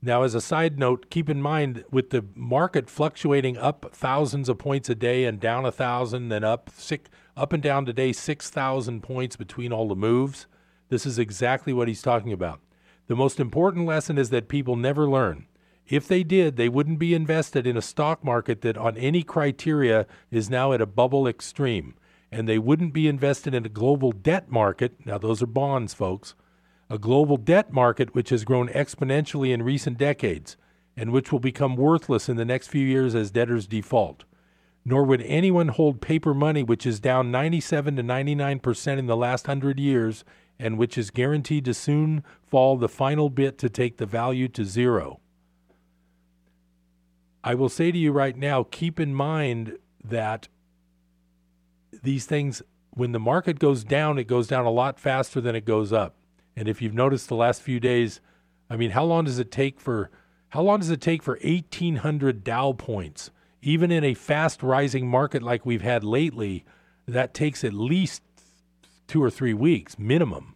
Speaker 1: Now, as a side note, keep in mind with the market fluctuating up thousands of points a day and down a thousand, then up six, up and down today six thousand points between all the moves. This is exactly what he's talking about. The most important lesson is that people never learn. If they did, they wouldn't be invested in a stock market that, on any criteria, is now at a bubble extreme. And they wouldn't be invested in a global debt market. Now, those are bonds, folks a global debt market which has grown exponentially in recent decades and which will become worthless in the next few years as debtors default. Nor would anyone hold paper money, which is down 97 to 99 percent in the last hundred years and which is guaranteed to soon fall the final bit to take the value to zero. I will say to you right now keep in mind that these things, when the market goes down, it goes down a lot faster than it goes up. And if you've noticed the last few days, I mean, how long does it take for how long does it take for 1800 Dow points? Even in a fast rising market like we've had lately, that takes at least 2 or 3 weeks minimum.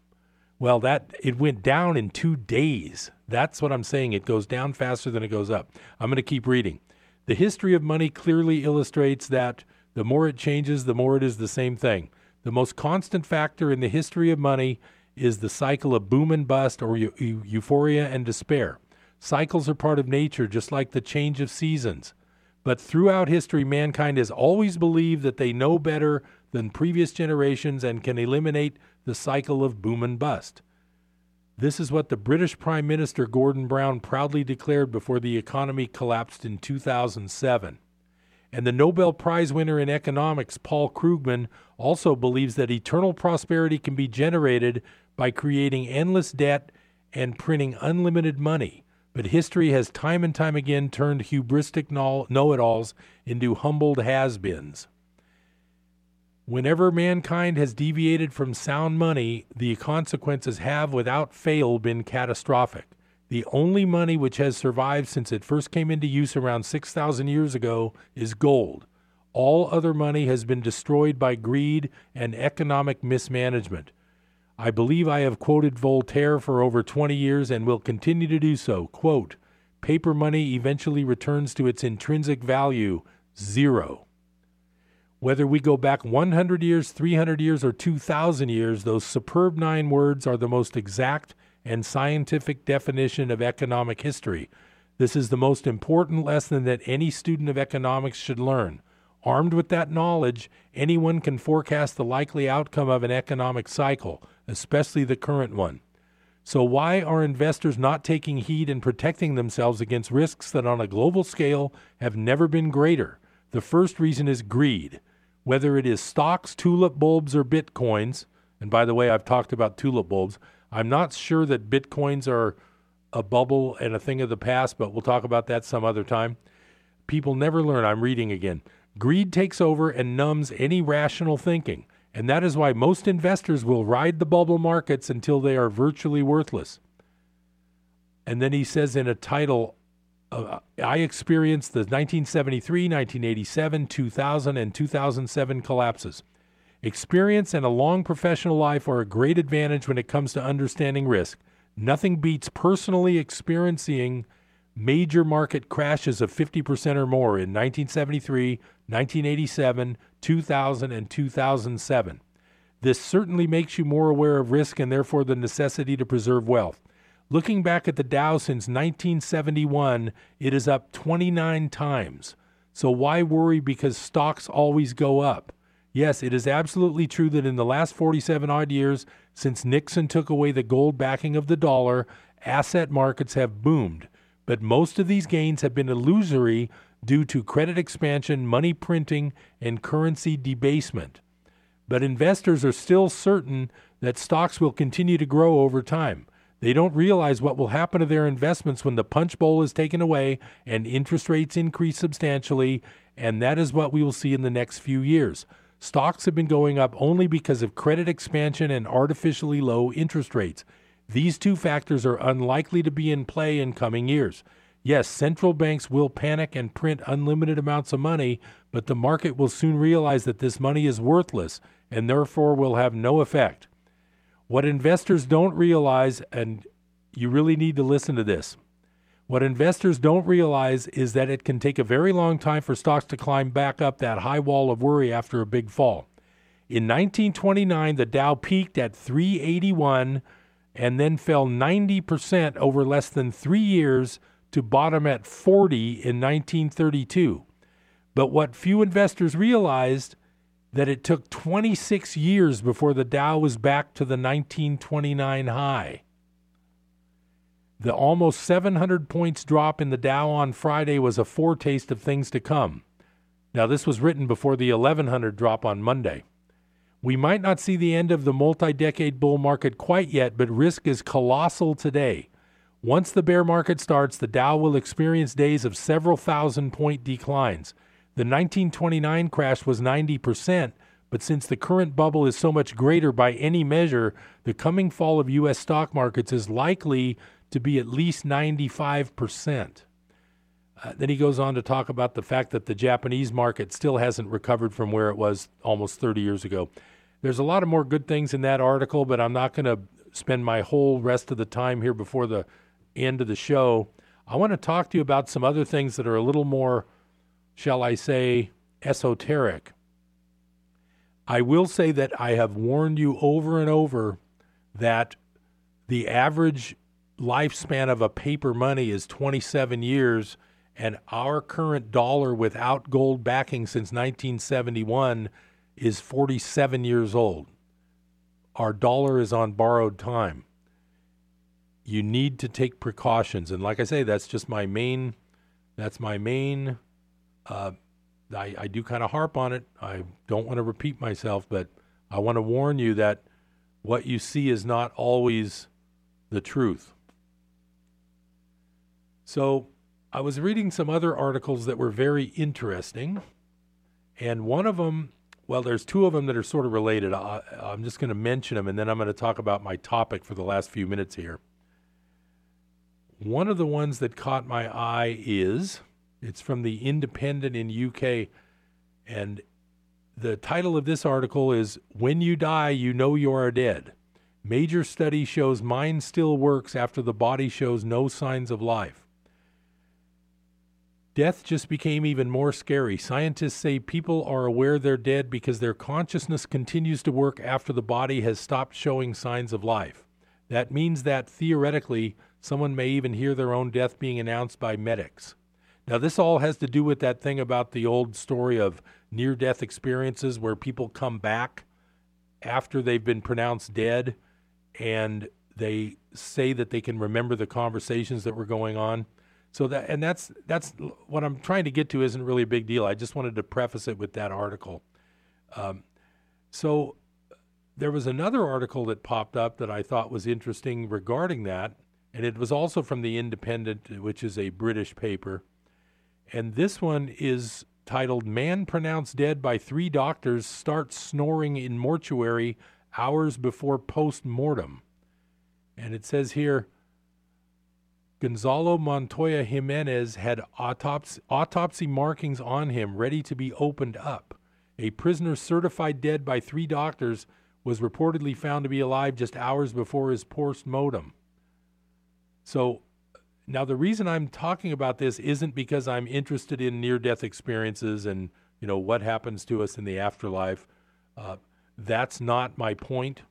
Speaker 1: Well, that it went down in 2 days. That's what I'm saying. It goes down faster than it goes up. I'm going to keep reading. The history of money clearly illustrates that the more it changes, the more it is the same thing. The most constant factor in the history of money is the cycle of boom and bust or eu- euphoria and despair. Cycles are part of nature, just like the change of seasons. But throughout history, mankind has always believed that they know better than previous generations and can eliminate the cycle of boom and bust. This is what the British Prime Minister Gordon Brown proudly declared before the economy collapsed in 2007. And the Nobel Prize winner in economics, Paul Krugman, also believes that eternal prosperity can be generated by creating endless debt and printing unlimited money. But history has time and time again turned hubristic know it alls into humbled has beens. Whenever mankind has deviated from sound money, the consequences have without fail been catastrophic. The only money which has survived since it first came into use around 6,000 years ago is gold. All other money has been destroyed by greed and economic mismanagement. I believe I have quoted Voltaire for over 20 years and will continue to do so. Quote, paper money eventually returns to its intrinsic value, zero. Whether we go back 100 years, 300 years, or 2,000 years, those superb nine words are the most exact and scientific definition of economic history. This is the most important lesson that any student of economics should learn. Armed with that knowledge, anyone can forecast the likely outcome of an economic cycle, especially the current one. So, why are investors not taking heed and protecting themselves against risks that on a global scale have never been greater? The first reason is greed. Whether it is stocks, tulip bulbs, or bitcoins, and by the way, I've talked about tulip bulbs, I'm not sure that bitcoins are a bubble and a thing of the past, but we'll talk about that some other time. People never learn. I'm reading again. Greed takes over and numbs any rational thinking, and that is why most investors will ride the bubble markets until they are virtually worthless. And then he says in a title, uh, I experienced the 1973, 1987, 2000, and 2007 collapses. Experience and a long professional life are a great advantage when it comes to understanding risk. Nothing beats personally experiencing major market crashes of 50% or more in 1973, 1987, 2000, and 2007. This certainly makes you more aware of risk and therefore the necessity to preserve wealth. Looking back at the Dow since 1971, it is up 29 times. So why worry because stocks always go up? Yes, it is absolutely true that in the last 47 odd years, since Nixon took away the gold backing of the dollar, asset markets have boomed. But most of these gains have been illusory due to credit expansion, money printing, and currency debasement. But investors are still certain that stocks will continue to grow over time. They don't realize what will happen to their investments when the punch bowl is taken away and interest rates increase substantially, and that is what we will see in the next few years. Stocks have been going up only because of credit expansion and artificially low interest rates. These two factors are unlikely to be in play in coming years. Yes, central banks will panic and print unlimited amounts of money, but the market will soon realize that this money is worthless and therefore will have no effect. What investors don't realize, and you really need to listen to this, what investors don't realize is that it can take a very long time for stocks to climb back up that high wall of worry after a big fall. In 1929, the Dow peaked at 381 and then fell 90% over less than three years to bottom at 40 in 1932. But what few investors realized that it took 26 years before the Dow was back to the 1929 high. The almost 700 points drop in the Dow on Friday was a foretaste of things to come. Now, this was written before the 1100 drop on Monday. We might not see the end of the multi decade bull market quite yet, but risk is colossal today. Once the bear market starts, the Dow will experience days of several thousand point declines. The 1929 crash was 90%, but since the current bubble is so much greater by any measure, the coming fall of U.S. stock markets is likely to be at least 95%. Uh, then he goes on to talk about the fact that the Japanese market still hasn't recovered from where it was almost 30 years ago. There's a lot of more good things in that article, but I'm not going to spend my whole rest of the time here before the end of the show. I want to talk to you about some other things that are a little more, shall I say, esoteric. I will say that I have warned you over and over that the average lifespan of a paper money is 27 years, and our current dollar without gold backing since 1971 is 47 years old. Our dollar is on borrowed time. You need to take precautions, and like I say, that's just my main. That's my main. Uh, I, I do kind of harp on it. I don't want to repeat myself, but I want to warn you that what you see is not always the truth. So I was reading some other articles that were very interesting, and one of them well, there's two of them that are sort of related. I, I'm just going to mention them, and then I'm going to talk about my topic for the last few minutes here. One of the ones that caught my eye is it's from the Independent in UK, and the title of this article is When You Die, You Know You Are Dead. Major study shows mind still works after the body shows no signs of life. Death just became even more scary. Scientists say people are aware they're dead because their consciousness continues to work after the body has stopped showing signs of life. That means that theoretically, someone may even hear their own death being announced by medics. Now, this all has to do with that thing about the old story of near death experiences where people come back after they've been pronounced dead and they say that they can remember the conversations that were going on. So that and that's that's what I'm trying to get to isn't really a big deal. I just wanted to preface it with that article. Um, so there was another article that popped up that I thought was interesting regarding that, and it was also from the Independent, which is a British paper. And this one is titled "Man Pronounced Dead by Three Doctors Starts Snoring in Mortuary Hours Before Post Mortem." And it says here. Gonzalo Montoya Jimenez had autopsy, autopsy markings on him ready to be opened up. A prisoner certified dead by three doctors was reportedly found to be alive just hours before his post mortem. So, now the reason I'm talking about this isn't because I'm interested in near death experiences and you know what happens to us in the afterlife. Uh, that's not my point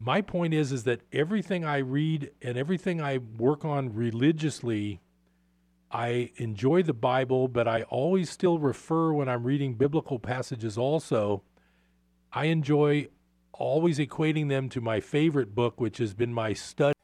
Speaker 1: my point is is that everything I read and everything I work on religiously I enjoy the Bible, but I always still refer when I'm reading biblical passages also. I enjoy always equating them to my favorite book, which has been my study.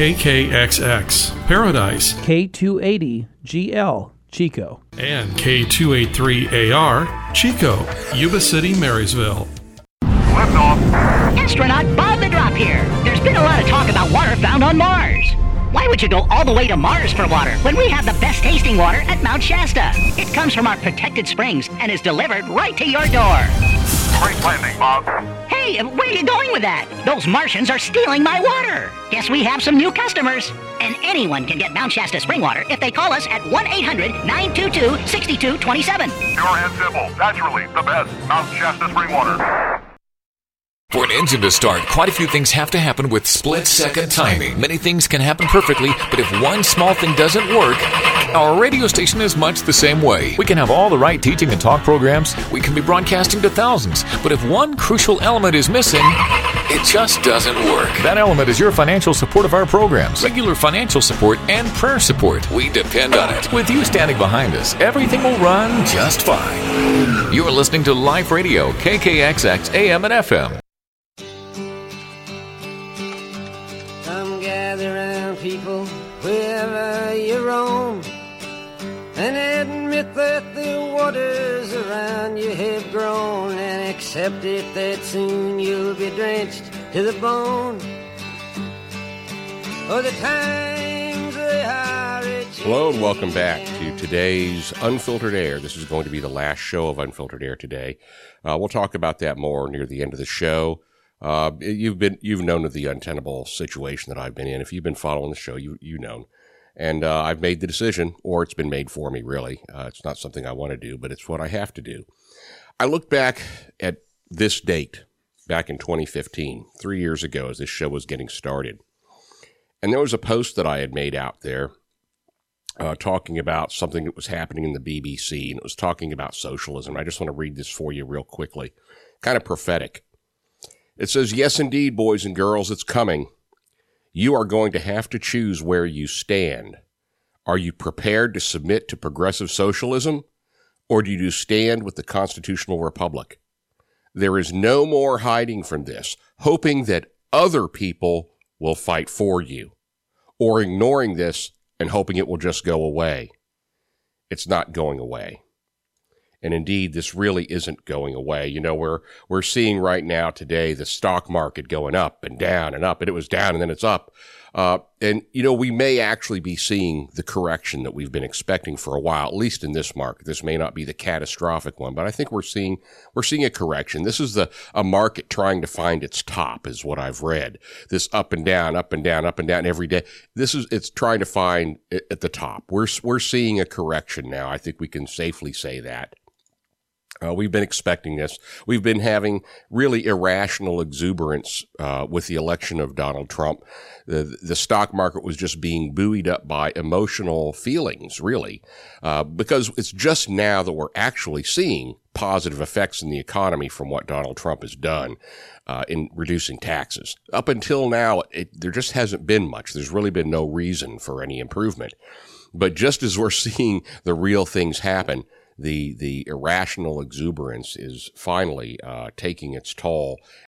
Speaker 16: KKXX Paradise,
Speaker 17: K280GL Chico,
Speaker 16: and K283AR Chico, Yuba City, Marysville.
Speaker 18: Astronaut Bob the Drop here. There's been a lot of talk about water found on Mars. Why would you go all the way to Mars for water when we have the best tasting water at Mount Shasta? It comes from our protected springs and is delivered right to your door.
Speaker 19: Great landing, Bob.
Speaker 18: Hey, where are you going with that? Those Martians are stealing my water. Guess we have some new customers. And anyone can get Mount Shasta spring water if they call us at 1 800 922 6227.
Speaker 19: Pure and simple, naturally the best Mount Shasta spring water.
Speaker 2: For an engine to start, quite a few things have to happen with split second timing. Many things can happen perfectly, but if one small thing doesn't work, our radio station is much the same way. We can have all the right teaching and talk programs, we can be broadcasting to thousands, but if one crucial element is missing, it just doesn't work. That element is your financial support of our programs, regular financial support, and prayer support. We depend on it. With you standing behind us, everything will run just fine. You're listening to Life Radio, KKXX AM and FM.
Speaker 20: And admit that the waters around you have grown, and accept it that soon you'll be drenched to the bone. Oh, the times they are
Speaker 21: Hello and welcome back to today's Unfiltered Air. This is going to be the last show of Unfiltered Air today. Uh, we'll talk about that more near the end of the show. Uh, you've been you've known of the untenable situation that I've been in. If you've been following the show, you you know, and uh, I've made the decision, or it's been made for me. Really, uh, it's not something I want to do, but it's what I have to do. I look back at this date, back in 2015, three years ago, as this show was getting started, and there was a post that I had made out there uh, talking about something that was happening in the BBC, and it was talking about socialism. I just want to read this for you real quickly, kind of prophetic. It says, Yes, indeed, boys and girls, it's coming. You are going to have to choose where you stand. Are you prepared to submit to progressive socialism? Or do you stand with the constitutional republic? There is no more hiding from this, hoping that other people will fight for you, or ignoring this and hoping it will just go away. It's not going away. And indeed, this really isn't going away. You know, we're, we're seeing right now today the stock market going up and down and up, and it was down and then it's up. Uh, and, you know, we may actually be seeing the correction that we've been expecting for a while, at least in this market. This may not be the catastrophic one, but I think we're seeing, we're seeing a correction. This is the, a market trying to find its top is what I've read. This up and down, up and down, up and down every day. This is, it's trying to find at the top. We're, we're seeing a correction now. I think we can safely say that. Uh, we've been expecting this. We've been having really irrational exuberance uh, with the election of Donald Trump. The, the stock market was just being buoyed up by emotional feelings, really, uh, because it's just now that we're actually seeing positive effects in the economy from what Donald Trump has done uh, in reducing taxes. Up until now, it, there just hasn't been much. There's really been no reason for any improvement. But just as we're seeing the real things happen, the the irrational exuberance is finally uh, taking its toll,